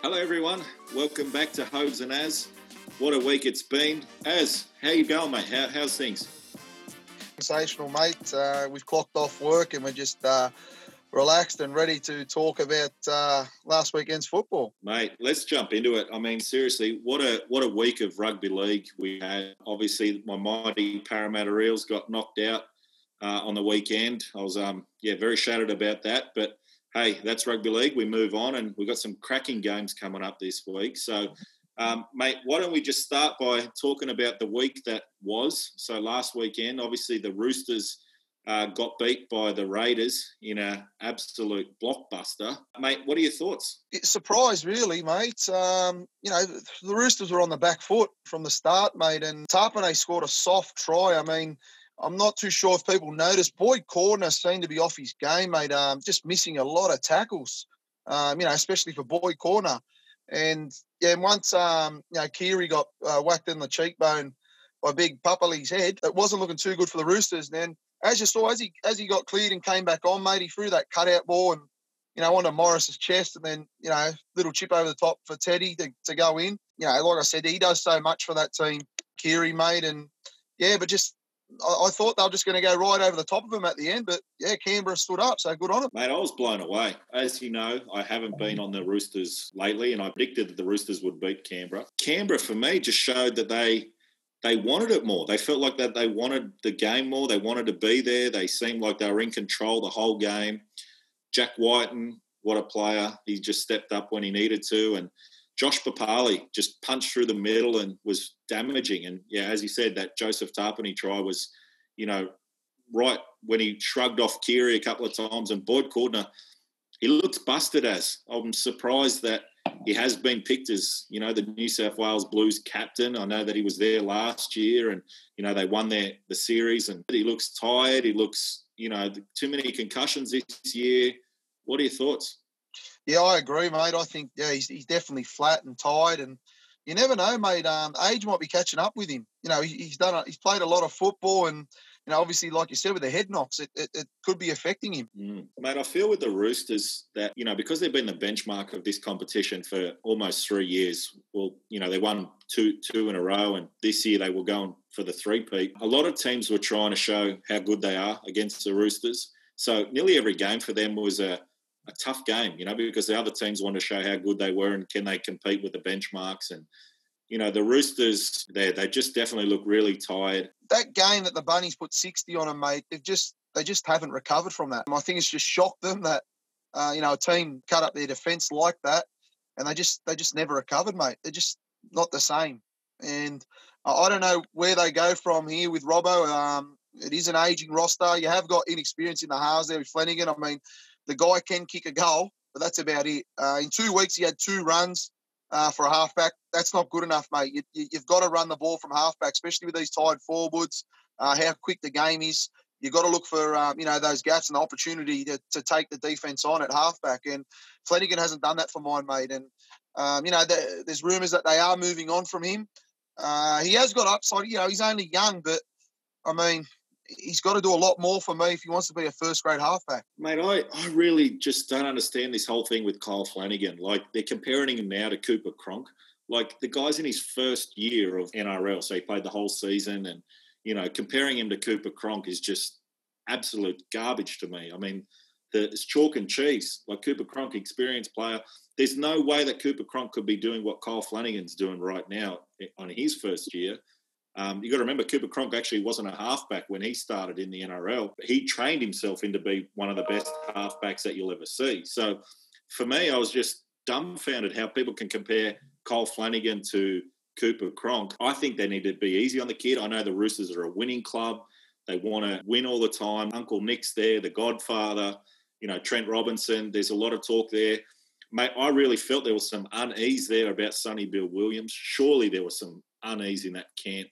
Hello, everyone. Welcome back to Hobes and Az. What a week it's been. Az, how you going, mate? How, how's things? Sensational, mate. Uh, we've clocked off work and we're just uh, relaxed and ready to talk about uh, last weekend's football. Mate, let's jump into it. I mean, seriously, what a what a week of rugby league we had. Obviously, my mighty Parramatta Eels got knocked out uh, on the weekend. I was, um, yeah, very shattered about that, but hey, that's rugby league. We move on, and we've got some cracking games coming up this week. So, um, mate, why don't we just start by talking about the week that was? So, last weekend, obviously, the Roosters uh, got beat by the Raiders in an absolute blockbuster. Mate, what are your thoughts? It surprised, really, mate. Um, you know, the Roosters were on the back foot from the start, mate, and Tapine scored a soft try. I mean, I'm not too sure if people noticed. Boyd Cordner seemed to be off his game, mate. Um, just missing a lot of tackles. Um, you know, especially for Boyd Cordner. And yeah, once um, you know, Keary got uh, whacked in the cheekbone by Big Papalii's head, it wasn't looking too good for the Roosters. then, as you saw, as he as he got cleared and came back on, mate, he threw that cutout ball and you know onto Morris's chest, and then you know little chip over the top for Teddy to, to go in. You know, like I said, he does so much for that team, Keary, mate, and yeah, but just I, thought they were just going to go right over the top of them at the end, but yeah, Canberra stood up, so good on it. Mate, I was blown away. As you know, I haven't been on the Roosters lately, and I predicted that the Roosters would beat Canberra. Canberra, for me, just showed that they they wanted it more. They felt like that they wanted the game more. They wanted to be there. They seemed like they were in control the whole game. Jack Wighton, what a player! He just stepped up when he needed to, and Josh Papalii just punched through the middle and was damaging. And yeah, as you said, that Joseph Tapine try was, you know, right when he shrugged off Keary a couple of times and Boyd Cordner, he looks busted as. I'm surprised that he has been picked as, you know, the New South Wales Blues captain. I know that he was there last year and, you know, they won their the series and he looks tired. He looks, you know, too many concussions this year. What are your thoughts? Yeah, I agree, mate. I think yeah, he's, he's definitely flat and tired, and you never know, mate. Um, age might be catching up with him. You know, he, he's done, a, he's played a lot of football, and you know, obviously, like you said, with the head knocks, it, it, it could be affecting him. Mm. Mate, I feel with the Roosters that, you know, because they've been the benchmark of this competition for almost three years, well, you know, they won two two in a row, and this year they were going for the three-peat. A lot of teams were trying to show how good they are against the Roosters. So nearly every game for them was a a tough game, you know, because the other teams want to show how good they were and can they compete with the benchmarks. And, you know, the Roosters, they they just definitely look really tired. That game that the Bunnies put 60 on them, mate, they've just, they just haven't recovered from that. I think it's just shocked them that, uh, you know, a team cut up their defence like that and they just, they just never recovered, mate. They're just not the same. And I don't know where they go from here with Robbo. Um, it is an aging roster. You have got inexperience in the halves there with Flanagan. I mean, the guy can kick a goal, but that's about it. Uh, in two weeks, he had two runs uh, for a halfback. That's not good enough, mate. You, have you, got to run the ball from halfback, especially with these tired forwards. Uh, how quick the game is. You've got to look for um, you know those gaps and the opportunity to, to take the defense on at halfback. And Flanagan hasn't done that for mine, mate. And um, you know the, there's rumours that they are moving on from him. Uh, he has got upside. You know he's only young, but I mean he's got to do a lot more for me if he wants to be a first grade halfback. Mate, I, I really just don't understand this whole thing with Kyle Flanagan. Like they're comparing him now to Cooper Cronk. Like the guy's in his first year of NRL, so he played the whole season, and you know comparing him to Cooper Cronk is just absolute garbage to me. I mean, the, it's chalk and cheese. Like Cooper Cronk, experienced player. There's no way that Cooper Cronk could be doing what Kyle Flanagan's doing right now eh, on his first year. Um, you got to remember, Cooper Cronk actually wasn't a halfback when he started in the NRL. He trained himself into be one of the best halfbacks that you'll ever see. So for me, I was just dumbfounded how people can compare Kyle Flanagan to Cooper Cronk. I think they need to be easy on the kid. I know the Roosters are a winning club. They want to win all the time. Uncle Nick's there, the godfather, you know, Trent Robinson. There's a lot of talk there. Mate, I really felt there was some unease there about Sonny Bill Williams. Surely there was some unease in that camp.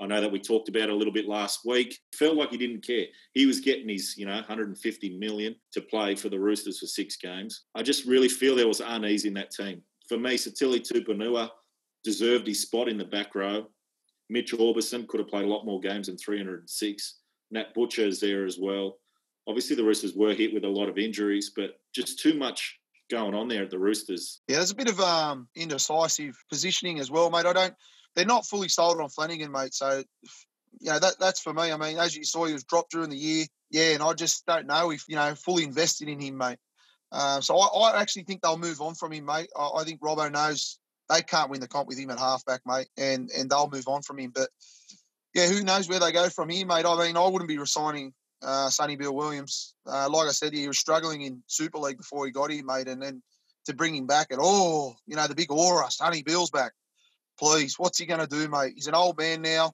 I know that we talked about it a little bit last week. Felt like he didn't care. He was getting his, you know, 150 million to play for the Roosters for six games. I just really feel there was unease in that team. For me, Sitili Tupouniua deserved his spot in the back row. Mitch Aubusson could have played a lot more games than 306. Nat Butcher is there as well. Obviously, the Roosters were hit with a lot of injuries, but just too much going on there at the Roosters? Yeah, there's a bit of um, indecisive positioning as well, mate. I don't. They're not fully sold on Flanagan, mate. So, you know, that that's for me. I mean, as you saw, he was dropped during the year. Yeah, and I just don't know if you know fully invested in him, mate. Uh, so I, I, actually think they'll move on from him, mate. I, I think Robbo knows they can't win the comp with him at halfback, mate, and and they'll move on from him. But yeah, who knows where they go from here, mate? I mean, I wouldn't be resigning uh, Sonny Bill Williams. Uh, like I said, he was struggling in Super League before he got here, mate, and then to bring him back at all, you know, the big aura, Sonny Bill's back. Please, what's he going to do, mate? He's an old man now,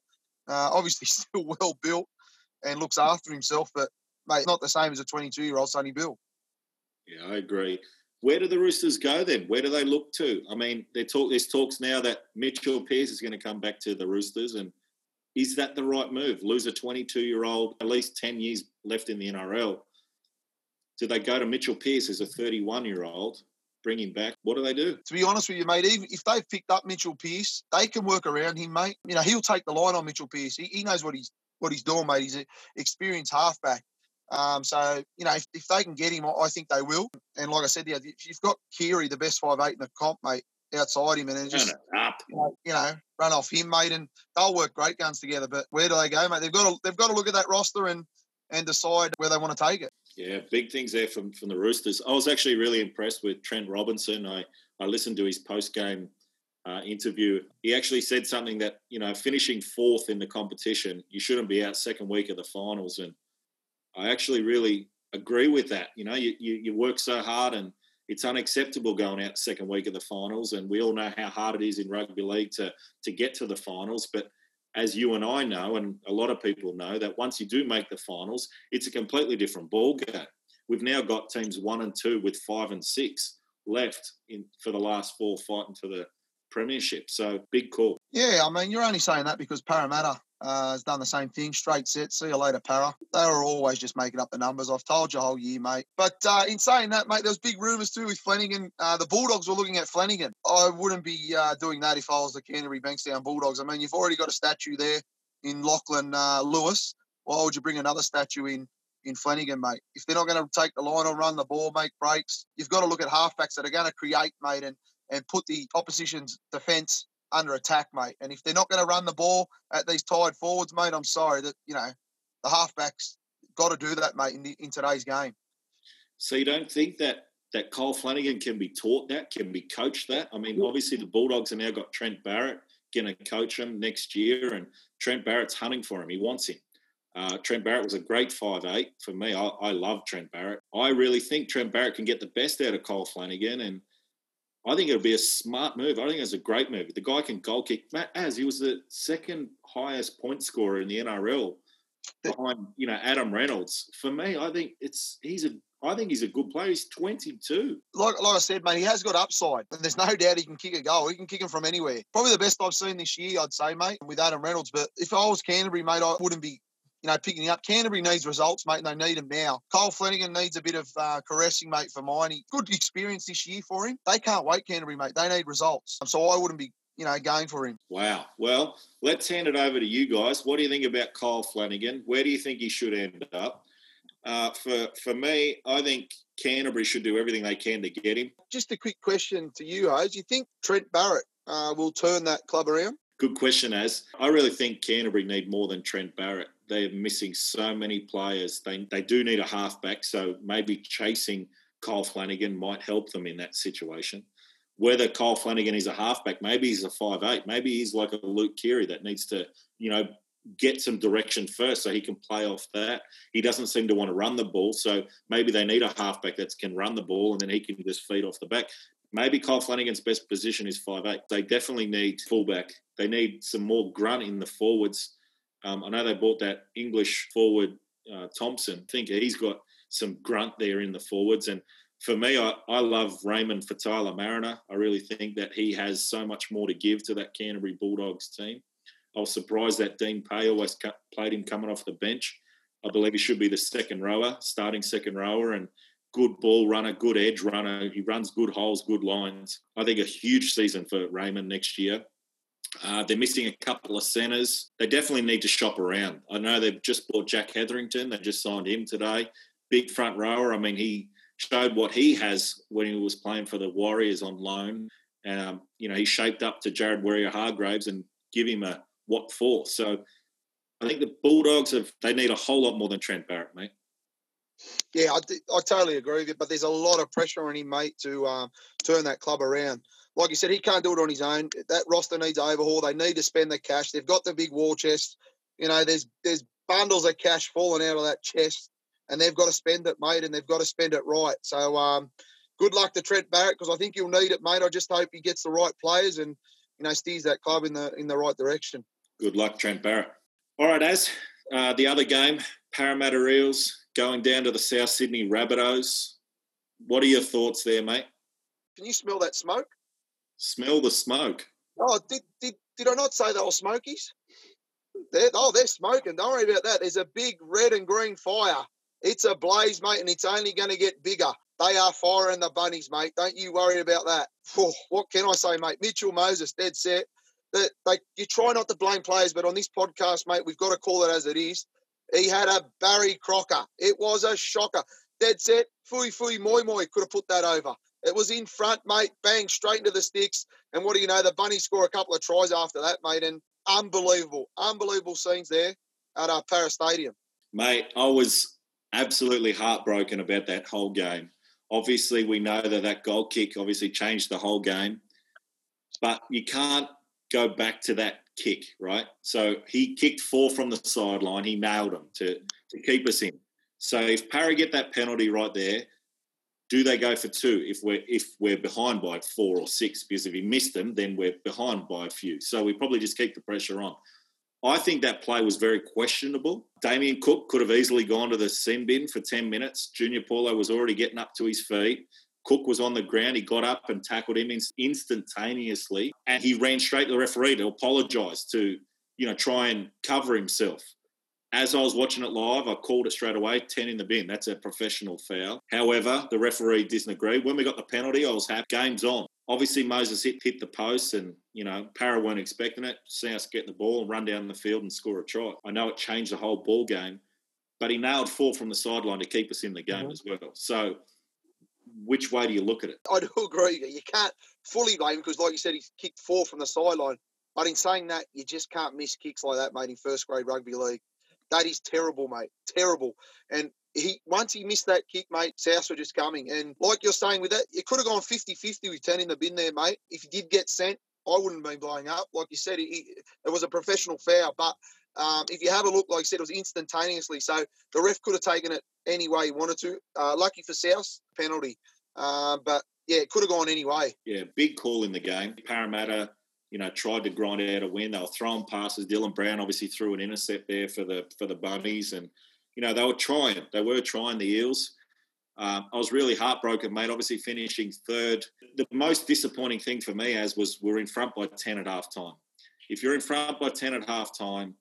uh, obviously still well built and looks after himself, but mate, not the same as a 22 year old Sonny Bill. Yeah, I agree. Where do the Roosters go then? Where do they look to? I mean, they talk, there's talks now that Mitchell Pearce is going to come back to the Roosters, and is that the right move? Lose a 22 year old, at least 10 years left in the NRL. Do they go to Mitchell Pearce as a 31 year old, bring him back? What do they do? To be honest with you, mate, even if they've picked up Mitchell Pearce, they can work around him, mate. You know, he'll take the line on Mitchell Pearce. He, he knows what he's what he's doing, mate. He's an experienced halfback. Um, so, you know, if, if, they can get him, I think they will. And like I said, yeah, if you've got Keary, the best five eight in the comp, mate, outside him and then just up. You know, run off him, mate, and they'll work great guns together. But where do they go, mate? They've got to they've got to look at that roster and and decide where they want to take it. Yeah, big things there from from the Roosters. I was actually really impressed with Trent Robinson. I I listened to his post game uh, interview. He actually said something that you know, finishing fourth in the competition, you shouldn't be out second week of the finals, and I actually really agree with that. You know, you, you, you work so hard and it's unacceptable going out second week of the finals. And we all know how hard it is in rugby league to, to get to the finals. But as you and I know, and a lot of people know, that once you do make the finals, it's a completely different ball game. We've now got teams one and two with five and six left in for the last four fighting for the premiership. So big call. Yeah, I mean, you're only saying that because Parramatta uh, has done the same thing. Straight set. See you later, Parra. They were always just making up the numbers. I've told you whole year, mate. But uh, in saying that, mate, there's big rumours too with Flanagan. Uh, the Bulldogs were looking at Flanagan. I wouldn't be uh, doing that if I was the Canterbury Bankstown Bulldogs. I mean, you've already got a statue there in Lachlan uh, Lewis. Why would you bring another statue in in Flanagan, mate? If they're not going to take the line or run the ball, make breaks, you've got to look at halfbacks that are going to create, mate, and and put the opposition's defence under attack, mate. And if they're not going to run the ball at these tied forwards, mate, I'm sorry that you know the halfbacks got to do that, mate, in, the, in today's game. So you don't think that that Kyle Flanagan can be taught that, can be coached that? I mean, obviously the Bulldogs have now got Trent Barrett going to coach him next year, and Trent Barrett's hunting for him. He wants him. Uh, Trent Barrett was a great five eight for me. I, I love Trent Barrett. I really think Trent Barrett can get the best out of Kyle Flanagan, and I think it'll be a smart move. I think it's a great move. The guy can goal kick. Matt as he was the second highest point scorer in the NRL behind, you know, Adam Reynolds. For me, I think it's he's a I think he's a good player. He's 22. Like, like I said, mate, he has got upside, and there's no doubt he can kick a goal. He can kick him from anywhere. Probably the best I've seen this year, I'd say, mate, with Adam Reynolds. But if I was Canterbury, mate, I wouldn't be you know, picking up. Canterbury needs results, mate, and they need them now. Kyle Flanagan needs a bit of uh, caressing, mate, for mine. He, good experience this year for him. They can't wait, Canterbury, mate. They need results. So I wouldn't be, you know, going for him. Wow. Well, let's hand it over to you guys. What do you think about Kyle Flanagan? Where do you think he should end up? Uh, for for me, I think Canterbury should do everything they can to get him. Just a quick question to you, Hayes. Do you think Trent Barrett uh, will turn that club around? Good question, Az. I really think Canterbury need more than Trent Barrett they're missing so many players. They they do need a halfback, so maybe chasing Kyle Flanagan might help them in that situation. Whether Kyle Flanagan is a halfback, maybe he's a five eight, maybe he's like a Luke Keary that needs to, you know, get some direction first so he can play off that. He doesn't seem to want to run the ball, so maybe they need a halfback that can run the ball and then he can just feed off the back. Maybe Kyle Flanagan's best position is five eight. They definitely need fullback. They need some more grunt in the forwards um, I know they bought that English forward uh, Thompson. I think he's got some grunt there in the forwards. And for me, I, I love Raymond Faitala-Mariner. I really think that he has so much more to give to that Canterbury Bulldogs team. I was surprised that Dean Pay always played him coming off the bench. I believe he should be the second rower, starting second rower, and good ball runner, good edge runner. He runs good holes, good lines. I think a huge season for Raymond next year. Uh, they're missing a couple of centres. They definitely need to shop around. I know they've just bought Jack Hetherington. They just signed him today. Big front rower. I mean, he showed what he has when he was playing for the Warriors on loan. Um, you know, he shaped up to Jared Waerea-Hargreaves and give him a what for. So I think the Bulldogs have they need a whole lot more than Trent Barrett, mate. Yeah, I, I totally agree with you, but there's a lot of pressure on him, mate, to um, turn that club around. Like you said, he can't do it on his own. That roster needs overhaul. They need to spend the cash. They've got the big war chest. You know, there's there's bundles of cash falling out of that chest, and they've got to spend it, mate, and they've got to spend it right. So, um, good luck to Trent Barrett because I think he'll need it, mate. I just hope he gets the right players and you know steers that club in the in the right direction. Good luck, Trent Barrett. All right, as uh, the other game, Parramatta Eels going down to the South Sydney Rabbitohs. What are your thoughts there, mate? Can you smell that smoke? Smell the smoke. Oh, did did, did I not say they were smokies? They're, oh, they're smoking. Don't worry about that. There's a big red and green fire. It's a blaze, mate, and it's only going to get bigger. They are firing the bunnies, mate. Don't you worry about that. Oh, what can I say, mate? Mitchell Moses, dead set. That they, you try not to blame players, but on this podcast, mate, we've got to call it as it is. He had a Barry Crocker. It was a shocker. Dead set. Fui Fui Moi Moi could have put that over. It was in front, mate. Bang, straight into the sticks. And what do you know? The Bunnies score a couple of tries after that, mate. And unbelievable, unbelievable scenes there at uh, our Parra Stadium. Mate, I was absolutely heartbroken about that whole game. Obviously, we know that that goal kick obviously changed the whole game, but you can't go back to that kick, right? So he kicked four from the sideline. He nailed them to, to keep us in. So if Parra get that penalty right there, do they go for two if we're if we're behind by four or six? Because if he missed them, then we're behind by a few. So we probably just keep the pressure on. I think that play was very questionable. Damien Cook could have easily gone to the sin bin for 10 minutes. Junior Paulo was already getting up to his feet. Cook was on the ground. He got up and tackled him instantaneously, and he ran straight to the referee to apologise to, you know, try and cover himself. As I was watching it live, I called it straight away 10 in the bin. That's a professional foul. However, the referee didn't agree. When we got the penalty, I was happy. Game's on. Obviously, Moses hit, hit the post, and, you know, Parra weren't expecting it. South get the ball and run down the field and score a try. I know it changed the whole ball game, but he nailed four from the sideline to keep us in the game mm-hmm. as well. So, which way do you look at it? I do agree. You can't fully blame him because, like you said, he kicked four from the sideline. But in saying that, you just can't miss kicks like that, mate, in first grade rugby league. That is terrible, mate. Terrible. And he once he missed that kick, mate, South were just coming. And like you're saying with that, it could have gone 50-50 with 10 in the bin there, mate. If he did get sent, I wouldn't have been blowing up. Like you said, it was a professional foul. But um, if you have a look, like I said, it was instantaneously. So the ref could have taken it any way he wanted to. Uh, lucky for South, penalty. Uh, but yeah, it could have gone any way. Yeah, big call in the game. Parramatta you know, tried to grind out a win. They were throwing passes. Dylan Brown obviously threw an intercept there for the for the bunnies, and you know they were trying. They were trying the Eels. Um, I was really heartbroken, mate. Obviously finishing third. The most disappointing thing for me as was we're in front by ten at half time. If you're in front by ten at half time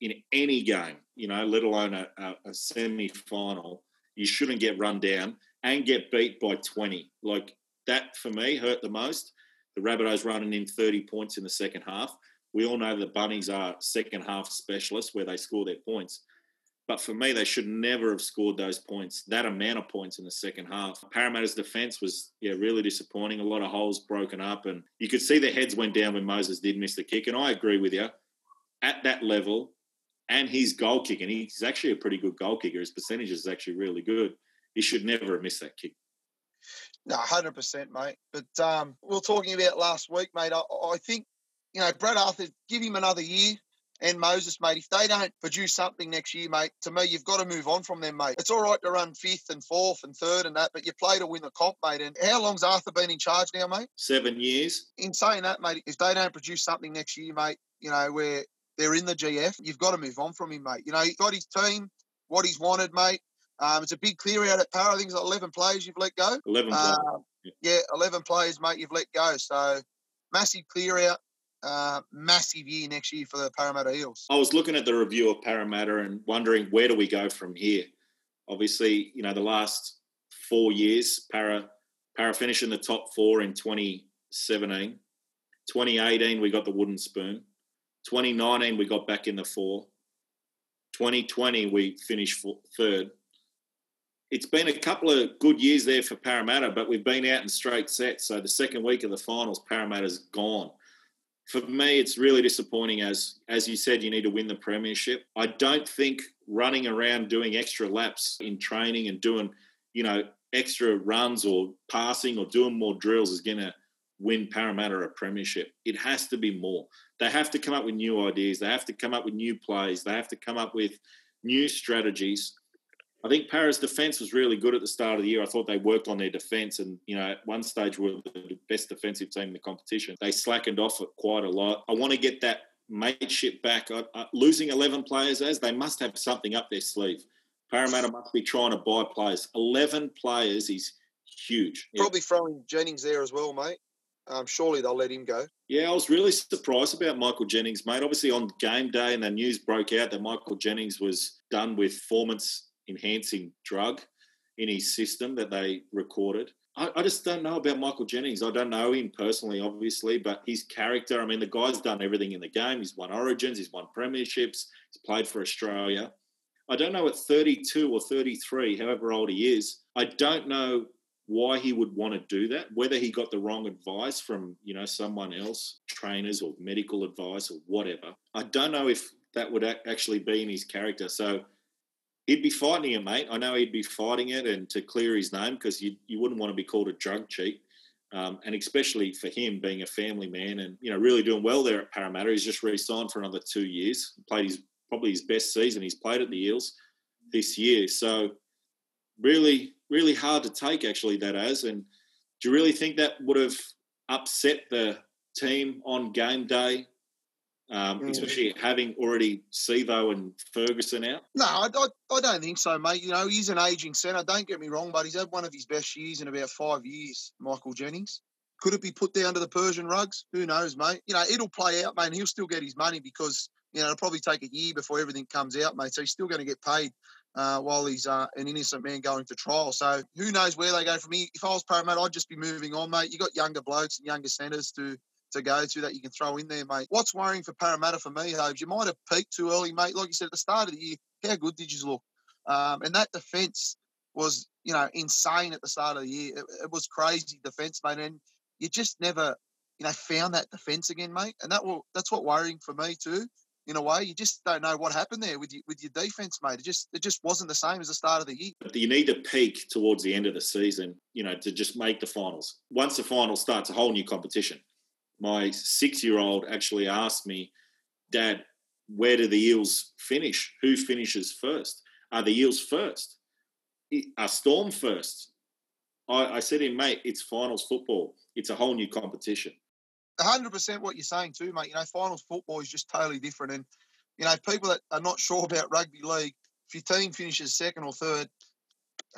in any game, you know, let alone a, a, a semi final, you shouldn't get run down and get beat by twenty. Like that for me hurt the most the Rabbitohs running in 30 points in the second half. We all know the Bunnies are second half specialists where they score their points. But for me, they should never have scored those points, that amount of points in the second half. Parramatta's defence was, yeah, really disappointing. A lot of holes broken up. And you could see their heads went down when Moses did miss the kick. And I agree with you. At that level, and his goal kick, and he's actually a pretty good goal kicker. His percentage is actually really good. He should never have missed that kick. No, hundred percent, mate. But um, we are talking about last week, mate. I, I, think you know Brad Arthur. Give him another year, and Moses, mate. If they don't produce something next year, mate, to me, you've got to move on from them, mate. It's all right to run fifth and fourth and third and that, but you play to win the comp, mate. And how long's Arthur been in charge now, mate? Seven years. In saying that, mate, if they don't produce something next year, mate, you know where they're in the GF, you've got to move on from him, mate. You know, he's got his team, what he's wanted, mate. Um, it's a big clear out at Parra. I think it's like 11 players you've let go. 11 uh, yeah. 11 players, mate, you've let go. So massive clear out. Uh, massive year next year for the Parramatta Eels. I was looking at the review of Parramatta and wondering where do we go from here. Obviously, you know the last four years, Parra Parra finished in the top four in 2017. 2018, we got the wooden spoon. 2019, we got back in the four. 2020, we finished third. It's been a couple of good years there for Parramatta, but we've been out in straight sets. So the second week of the finals, Parramatta's gone. For me, it's really disappointing. As as you said, you need to win the premiership. I don't think running around doing extra laps in training and doing, you know, extra runs or passing or doing more drills is going to win Parramatta a premiership. It has to be more. They have to come up with new ideas. They have to come up with new plays. They have to come up with new strategies. I think Parra's defence was really good at the start of the year. I thought they worked on their defence, and you know, at one stage were the best defensive team in the competition. They slackened off it quite a lot. I want to get that mateship back. Uh, uh, losing eleven players, as they must have something up their sleeve. Parramatta must be trying to buy players. Eleven players is huge. Probably yeah. throwing Jennings there as well, mate. Um, surely they'll let him go. Yeah, I was really surprised about Michael Jennings, mate. Obviously, on game day, and the news broke out that Michael Jennings was done with performance enhancing drug in his system that they recorded. I, I, just don't know about Michael Jennings. I don't know him personally, obviously, but his character. I mean, the guy's done everything in the game. He's won Origins, he's won Premierships, he's played for Australia. I don't know at 32 or 33, however old he is. I don't know why he would want to do that whether he got the wrong advice from you know someone else trainers or medical advice or whatever i don't know if that would actually be in his character so he'd be fighting it mate. I know he'd be fighting it and to clear his name because you, you wouldn't want to be called a drug cheat. Um, and especially for him being a family man and you know really doing well there at parramatta he's just re-signed for another two years. Played his probably his best season he's played at the eels this year. So really really hard to take actually that as. And do you really think that would have upset the team on game day, um, mm. especially having already Sivo and Ferguson out? No, I, I, I, don't think so, mate. You know, he's an aging centre. Don't get me wrong, but he's had one of his best years in about five years, Michael Jennings. Could it be put down to the Persian rugs? Who knows, mate? You know, it'll play out, mate. he'll still get his money because, you know, it'll probably take a year before everything comes out, mate. So he's still going to get paid uh, while he's uh, an innocent man going to trial. So who knows where they go from here. If I was Parramatta, I'd just be moving on, mate. You got younger blokes and younger centres to to go to that you can throw in there, mate. What's worrying for Parramatta for me, Hobes, you might have peaked too early, mate. Like you said at the start of the year, how good did you look? Um, and that defence was, you know, insane at the start of the year. It, it was crazy defence, mate. And you just never, you know, found that defence again, mate. And that will that's what worrying for me too in a way. You just don't know what happened there with your, with your defense, mate. It just it just wasn't the same as the start of the year. But you need to peak towards the end of the season, you know, to just make the finals. Once the final starts, a whole new competition. My six-year-old actually asked me, "Dad, where do the Eels finish? Who finishes first? Are the Eels first? Are Storm first?" I, I said to him, "Mate, it's finals football. It's a whole new competition." hundred percent what you're saying too, mate. You know, finals football is just totally different. And you know, people that are not sure about rugby league, if your team finishes second or third,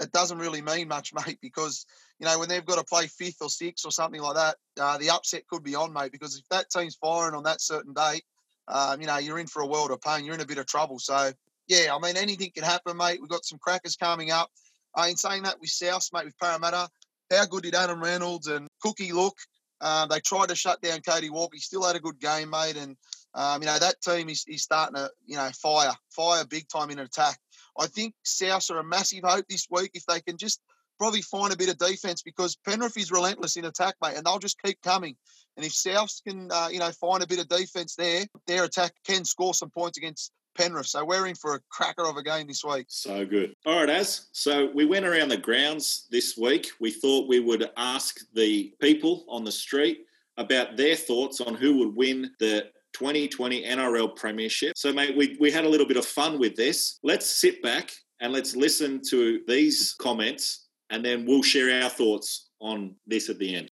it doesn't really mean much, mate, because you know when they've got to play fifth or sixth or something like that, uh, the upset could be on, mate. Because if that team's firing on that certain date, um, you know you're in for a world of pain. You're in a bit of trouble. So yeah, I mean anything can happen, mate. We've got some crackers coming up. Uh, in saying that, with South, mate, with Parramatta, how good did Adam Reynolds and Cookie look? Um, they tried to shut down Cody Walker. He still had a good game, mate. And, um, you know, that team is, is starting to, you know, fire, fire big time in attack. I think Souths are a massive hope this week if they can just probably find a bit of defence because Penrith is relentless in attack, mate, and they'll just keep coming. And if Souths can, uh, you know, find a bit of defence there, their attack can score some points against Penrith. So we're in for a cracker of a game this week. So good. All right, Az. So we went around the grounds this week. We thought we would ask the people on the street about their thoughts on who would win the 2020 NRL Premiership. So, mate, we, we had a little bit of fun with this. Let's sit back and let's listen to these comments, and then we'll share our thoughts on this at the end.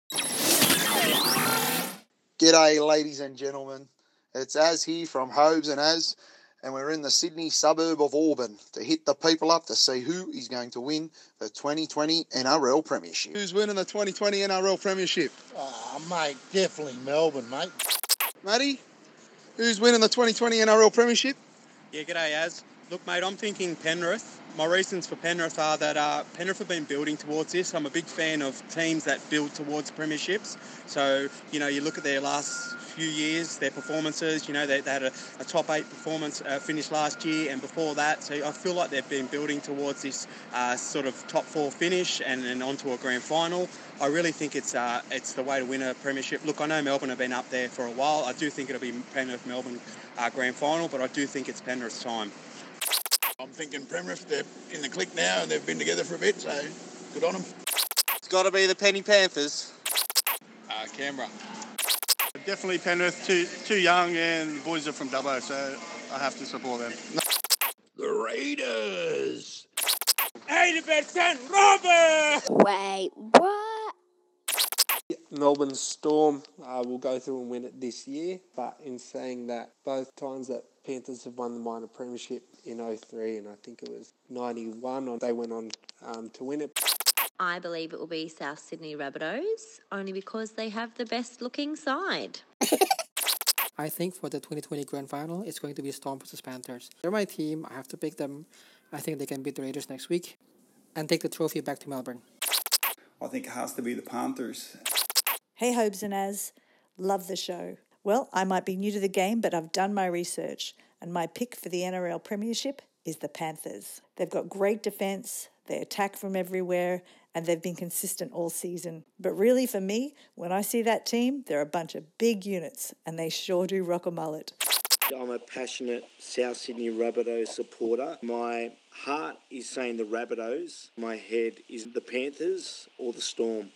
G'day, ladies and gentlemen. It's Az here from Hobes and Az and we're in the Sydney suburb of Auburn to hit the people up to see who is going to win the 2020 NRL Premiership. Who's winning the 2020 NRL Premiership? Oh, mate, definitely Melbourne, mate. Matty, who's winning the 2020 NRL Premiership? Yeah, g'day, Az. Look, mate, I'm thinking Penrith. My reasons for Penrith are that uh, Penrith have been building towards this. I'm a big fan of teams that build towards premierships. So, you know, you look at their last few years, their performances, you know, they, they had a, a, top eight performance uh, finish last year and before that. So I feel like they've been building towards this uh, sort of top four finish and then onto a grand final. I really think it's uh, it's the way to win a premiership. Look, I know Melbourne have been up there for a while. I do think it'll be Penrith Melbourne uh, grand final, but I do think it's Penrith's time. I'm thinking Penrith, they're in the click now and they've been together for a bit, so good on them. It's got to be the Penny Panthers. Uh, Canberra. Definitely Penrith, too, too young, and the boys are from Dubbo, so I have to support them. The Raiders. 80% Robert! Wait, what? Melbourne Storm uh, will go through and win it this year, but in saying that, both times that Panthers have won the minor premiership in 03 and I think it was 91, they went on um, to win it. I believe it will be South Sydney Rabbitohs, only because they have the best looking side. I think for the 2020 Grand Final, it's going to be Storm versus Panthers. They're my team. I have to pick them. I think they can beat the Raiders next week and take the trophy back to Melbourne. I think it has to be the Panthers. Hey, Hobes and Az. Love the show. Well, I might be new to the game, but I've done my research, and my pick for the NRL Premiership is the Panthers. They've got great defence, they attack from everywhere, and they've been consistent all season. But really, for me, when I see that team, they're a bunch of big units, and they sure do rock a mullet. I'm a passionate South Sydney Rabbitohs supporter. My heart is saying the Rabbitohs. My head is the Panthers or the Storm.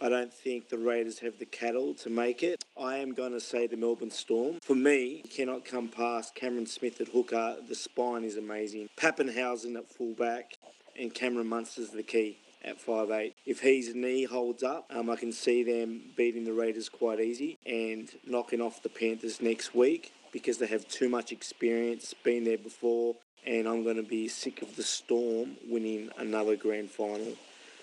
I don't think the Raiders have the cattle to make it. I am going to say the Melbourne Storm. For me, you cannot come past Cameron Smith at hooker. The spine is amazing. Papenhuyzen at fullback and Cameron Munster's the key at 5'8". If his knee holds up, um, I can see them beating the Raiders quite easy and knocking off the Panthers next week because they have too much experience, been there before, and I'm going to be sick of the Storm winning another grand final.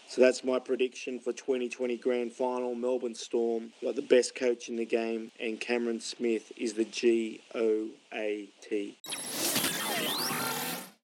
So that's my prediction for 2020 Grand Final. Melbourne Storm got the best coach in the game, and Cameron Smith is the G O A T.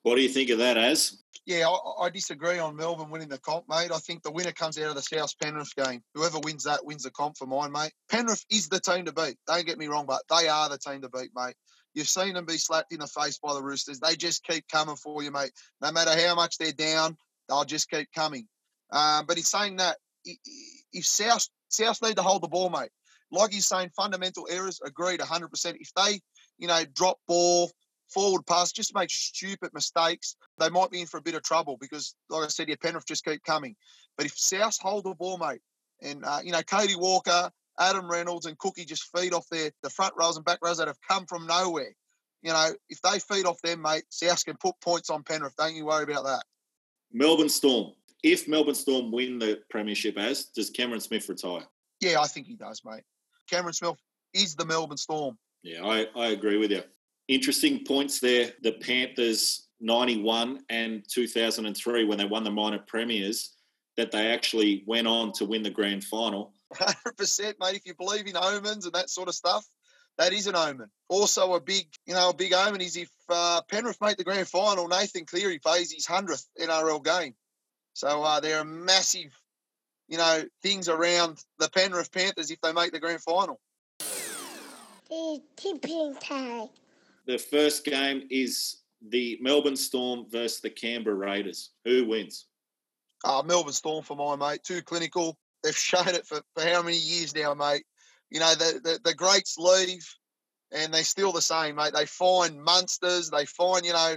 What do you think of that, Az? Yeah, I, I, disagree on Melbourne winning the comp, mate. I think the winner comes out of the South Penrith game. Whoever wins that wins the comp for mine, mate. Penrith is the team to beat. Don't get me wrong, but they are the team to beat, mate. You've seen them be slapped in the face by the Roosters. They just keep coming for you, mate. No matter how much they're down, they'll just keep coming. Um, but he's saying that if South South need to hold the ball, mate. Like he's saying, fundamental errors. Agreed, 100%. If they, you know, drop ball, forward pass, just make stupid mistakes, they might be in for a bit of trouble because, like I said, your Penrith just keep coming. But if South hold the ball, mate, and uh, you know, Cody Walker, Adam Reynolds, and Cookie just feed off their the front rows and back rows that have come from nowhere. You know, if they feed off them, mate, South can put points on Penrith. Don't you worry about that. Melbourne Storm if Melbourne Storm win the premiership, as does Cameron Smith retire? Yeah, I think he does, mate. Cameron Smith is the Melbourne Storm. Yeah, I, I agree with you. Interesting points there. The Panthers 91 and 2003 when they won the minor premiers that they actually went on to win the grand final. 100%, mate. If you believe in omens and that sort of stuff, that is an omen. Also, a big, you know, a big omen is if uh, Penrith make the grand final, Nathan Cleary plays his hundredth NRL game. So uh, there are massive, you know, things around the Penrith Panthers if they make the grand final. The tipping tag. The first game is the Melbourne Storm versus the Canberra Raiders. Who wins? Uh, Melbourne Storm for my mate. Too clinical. They've shown it for, for how many years now, mate? You know, the, the, the greats leave and they're still the same, mate. They find Munsters. they find, you know,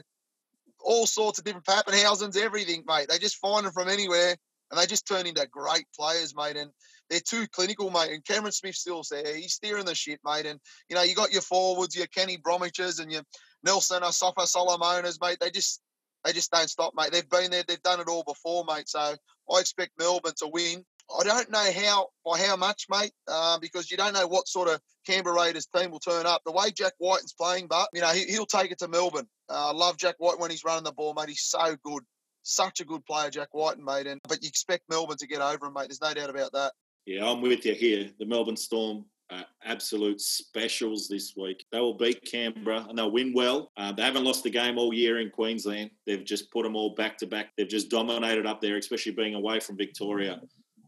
all sorts of different Papenhuyzens, everything, mate. They just find them from anywhere and they just turn into great players, mate. And they're too clinical, mate. And Cameron Smith still's there. He's steering the shit, mate. And, you know, you got your forwards, your Kenny Bromwiches and your Nelson Asofa Solomonas, mate. They just they just don't stop, mate. They've been there, they've done it all before, mate. So I expect Melbourne to win. I don't know how by how much, mate, uh, because you don't know what sort of Canberra Raiders team will turn up. The way Jack Wighton's playing, but you know he, will take it to Melbourne. Uh, I uh, love Jack Wighton when he's running the ball, mate. He's so good, such a good player, Jack Wighton, mate. And but you expect Melbourne to get over him, mate. There's no doubt about that. Yeah, I'm with you here. The Melbourne Storm absolute specials this week. They will beat Canberra and they'll win well. Uh, they haven't lost a game all year in Queensland. They've just put them all back to back. They've just dominated up there, especially being away from Victoria.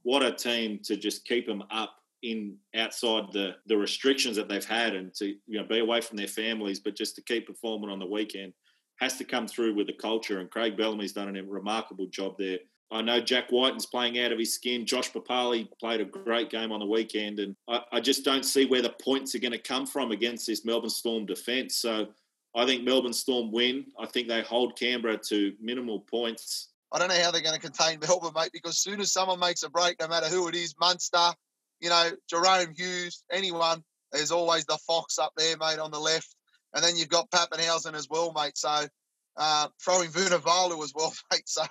What a team to just keep them up in outside the the restrictions that they've had and to you know be away from their families, but just to keep performing on the weekend has to come through with the culture. And Craig Bellamy's done a remarkable job there. I know Jack Wighton's playing out of his skin. Josh Papalii played a great game on the weekend, and I, I just don't see where the points are going to come from against this Melbourne Storm defence. So I think Melbourne Storm win. I think they hold Canberra to minimal points. I don't know how they're going to contain Melbourne, mate, because soon as someone makes a break, no matter who it is, Munster, you know, Jahrome Hughes, anyone, there's always the Fox up there, mate, on the left. And then you've got Papenhuyzen as well, mate. So uh, throwing Vunivalu as well, mate. So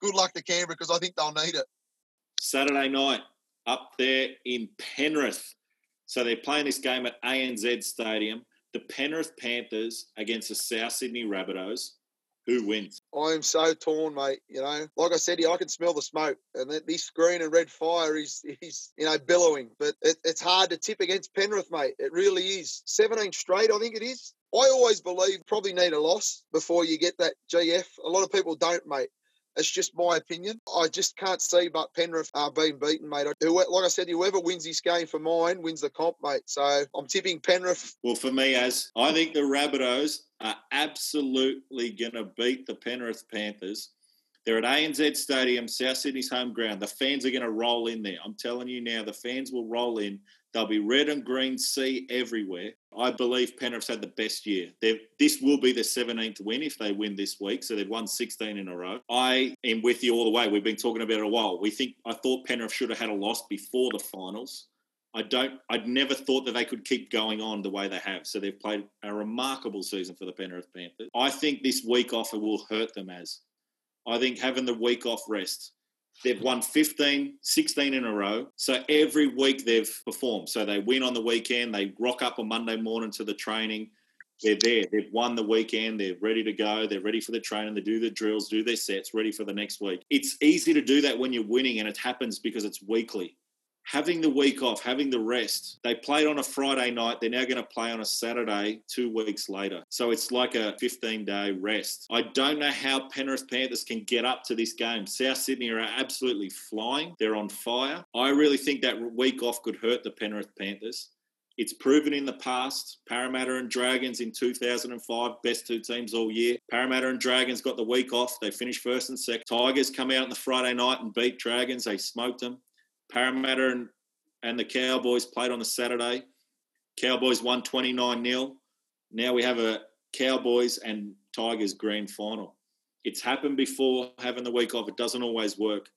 good luck to Canberra because I think they'll need it. Saturday night up there in Penrith. So they're playing this game at ANZ Stadium. The Penrith Panthers against the South Sydney Rabbitohs. Who wins? I am so torn, mate. You know, like I said, I can smell the smoke, and this green and red fire is, is you know, billowing. But it, it's hard to tip against Penrith, mate. It really is. 17 straight, I think it is. I always believe probably need a loss before you get that GF. A lot of people don't, mate. It's just my opinion. I just can't see but Penrith are being beaten, mate. Like I said, whoever wins this game for mine wins the comp, mate. So I'm tipping Penrith. Well, for me, as I think the Rabbitohs are absolutely going to beat the Penrith Panthers. They're at ANZ Stadium, South Sydney's home ground. The fans are going to roll in there. I'm telling you now, the fans will roll in. They'll be red and green sea everywhere. I believe Penrith's had the best year. They've, this will be their 17th win if they win this week. So they've won 16 in a row. I am with you all the way. We've been talking about it a while. We think I thought Penrith should have had a loss before the finals. I don't. I'd never thought that they could keep going on the way they have. So they've played a remarkable season for the Penrith Panthers. I think this week off will hurt them as. I think having the week off rest They've won 15, 16 in a row. So every week they've performed. So they win on the weekend. They rock up on Monday morning to the training. They're there. They've won the weekend. They're ready to go. They're ready for the training. They do the drills, do their sets, ready for the next week. It's easy to do that when you're winning, and it happens because it's weekly having the week off, having the rest. They played on a Friday night. They're now going to play on a Saturday two weeks later. So it's like a 15 day rest. I don't know how Penrith Panthers can get up to this game. South Sydney are absolutely flying. They're on fire. I really think that week off could hurt the Penrith Panthers. It's proven in the past. Parramatta and Dragons in 2005, best two teams all year. Parramatta and Dragons got the week off. They finished first and second. Tigers come out on the Friday night and beat Dragons. They smoked them. Parramatta and, and the Cowboys played on the Saturday. Cowboys won 29 0. Now we have a Cowboys and Tigers grand final. It's happened before having the week off. It doesn't always work.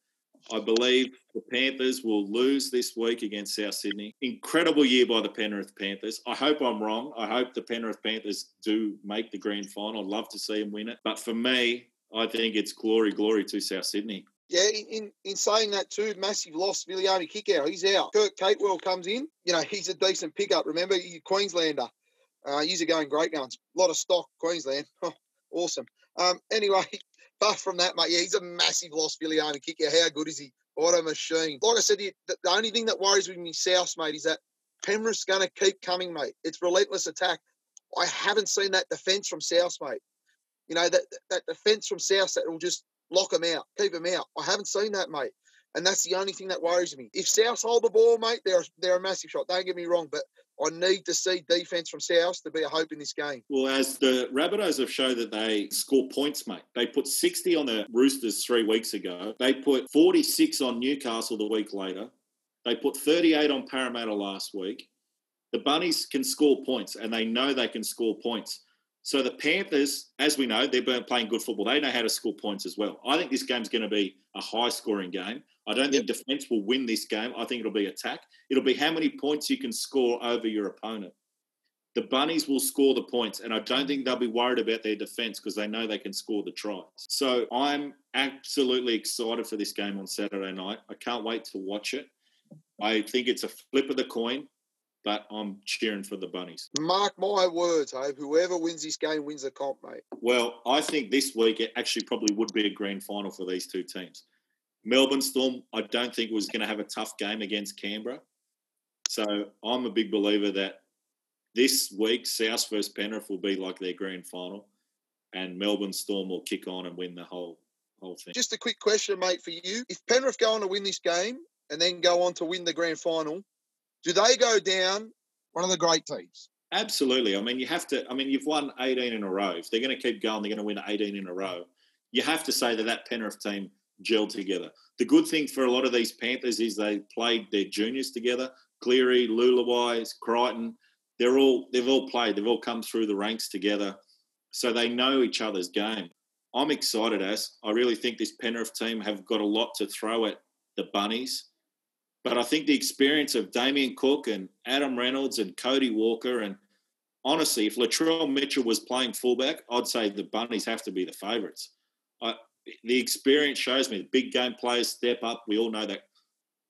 I believe the Panthers will lose this week against South Sydney. Incredible year by the Penrith Panthers. I hope I'm wrong. I hope the Penrith Panthers do make the grand final. I'd love to see them win it. But for me, I think it's glory, glory to South Sydney. Yeah, in, in saying that too, massive loss. Viliame Kikau, he's out. Kurt Capewell comes in. You know, he's a decent pickup. Remember, he's a Queenslander. Uh, he's going great guns. A lot of stock, Queensland. awesome. Um, anyway, apart from that, mate, yeah, he's a massive loss, Viliame Kikau. How good is he? What a machine. Like I said, the, the only thing that worries me in South, mate, is that Penrith's going to keep coming, mate. It's relentless attack. I haven't seen that defence from South, mate. You know, that, that defence from South that will just lock them out, keep them out. I haven't seen that, mate. And that's the only thing that worries me. If South hold the ball, mate, they're, they're a massive shot. Don't get me wrong, but I need to see defence from South to be a hope in this game. Well, as the Rabbitohs have shown that they score points, mate. They put 60 on the Roosters three weeks ago. They put 46 on Newcastle the week later. They put 38 on Parramatta last week. The Bunnies can score points, and they know they can score points. So the Panthers, as we know, they're playing good football. They know how to score points as well. I think this game's going to be a high scoring game. I don't think defence will win this game. I think it'll be attack. It'll be how many points you can score over your opponent. The Bunnies will score the points, and I don't think they'll be worried about their defence because they know they can score the tries. So I'm absolutely excited for this game on Saturday night. I can't wait to watch it. I think it's a flip of the coin but I'm cheering for the Bunnies. Mark my words, Hope. Whoever wins this game wins the comp, mate. Well, I think this week it actually probably would be a grand final for these two teams. Melbourne Storm, I don't think was going to have a tough game against Canberra. So I'm a big believer that this week South versus Penrith will be like their grand final, and Melbourne Storm will kick on and win the whole whole thing. Just a quick question, mate, for you. If Penrith go on to win this game and then go on to win the grand final, do they go down one of the great teams? Absolutely. I mean, you have to. I mean, you've won 18 in a row. If they're going to keep going, they're going to win 18 in a row. You have to say that that Penrith team gelled together. The good thing for a lot of these Panthers is they played their juniors together. Cleary, Leuluai, Crichton. They're all they've all played. They've all come through the ranks together, so they know each other's game. I'm excited as I really think this Penrith team have got a lot to throw at the Bunnies. But I think the experience of Damien Cook and Adam Reynolds and Cody Walker and honestly, if Latrell Mitchell was playing fullback, I'd say the Bunnies have to be the favourites. the experience shows me the big game players step up. We all know that.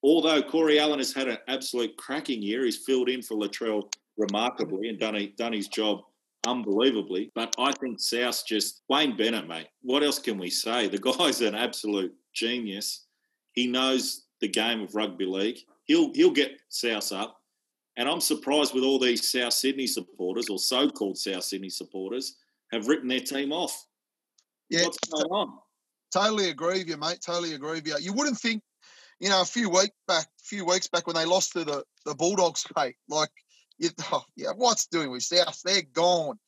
Although Corey Allen has had an absolute cracking year, he's filled in for Latrell remarkably and done, a, done his job unbelievably. But I think South just Wayne Bennett, mate. What else can we say? The guy's an absolute genius. He knows the game of rugby league. He'll he'll get South up. And I'm surprised with all these South Sydney supporters or so-called South Sydney supporters have written their team off. Yeah, What's going on? Totally agree with you, mate. Totally agree with you. You wouldn't think, you know, a few weeks back, a few weeks back when they lost to the, the Bulldogs, mate, like, you, oh, yeah, what's doing with South? They're gone.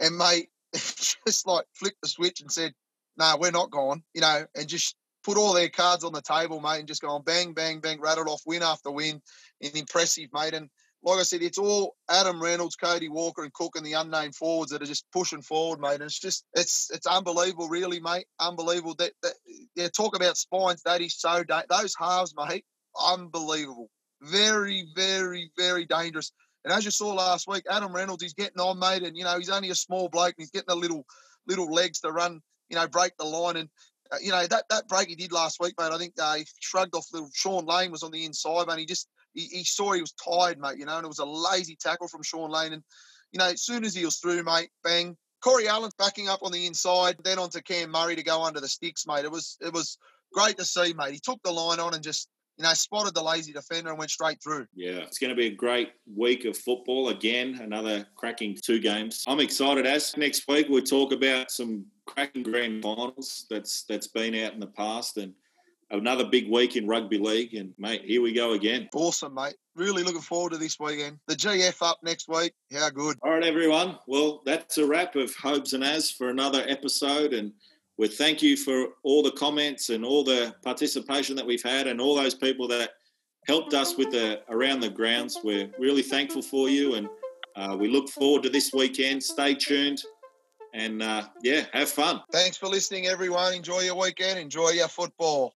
And, mate, just like flipped the switch and said, no, nah, we're not gone, you know, and just put all their cards on the table, mate, and just go on bang, bang, bang, rattled off win after win. And impressive, mate. And like I said, it's all Adam Reynolds, Cody Walker, and Cook, and the unnamed forwards that are just pushing forward, mate. And it's just it's it's unbelievable, really, mate. Unbelievable. That, that yeah, talk about spines. That is so da- those halves, mate. Unbelievable. Very, very, very dangerous. And as you saw last week, Adam Reynolds, he's getting on, mate, and you know he's only a small bloke, and he's getting the little little legs to run, you know, break the line. And you know that that break he did last week, mate. I think uh, he shrugged off little Sean Lane was on the inside, man. He just he, he, saw he was tired, mate. You know, and it was a lazy tackle from Sean Lane. And you know, as soon as he was through, mate, bang. Corey Allen's backing up on the inside, then onto Cam Murray to go under the sticks, mate. It was it was great to see, mate. He took the line on and just you know, spotted the lazy defender and went straight through. Yeah, it's going to be a great week of football. Again, another cracking two games. I'm excited. As next week we'll talk about some cracking grand finals that's that's been out in the past and another big week in rugby league. And mate, here we go again. Awesome, mate. Really looking forward to this weekend. The GF up next week. How good. All right, everyone. Well, that's a wrap of Hobes and Az for another episode. And we thank you for all the comments and all the participation that we've had and all those people that helped us with the around the grounds. We're really thankful for you and uh, we look forward to this weekend. Stay tuned and uh, yeah, have fun. Thanks for listening, everyone. Enjoy your weekend. Enjoy your football.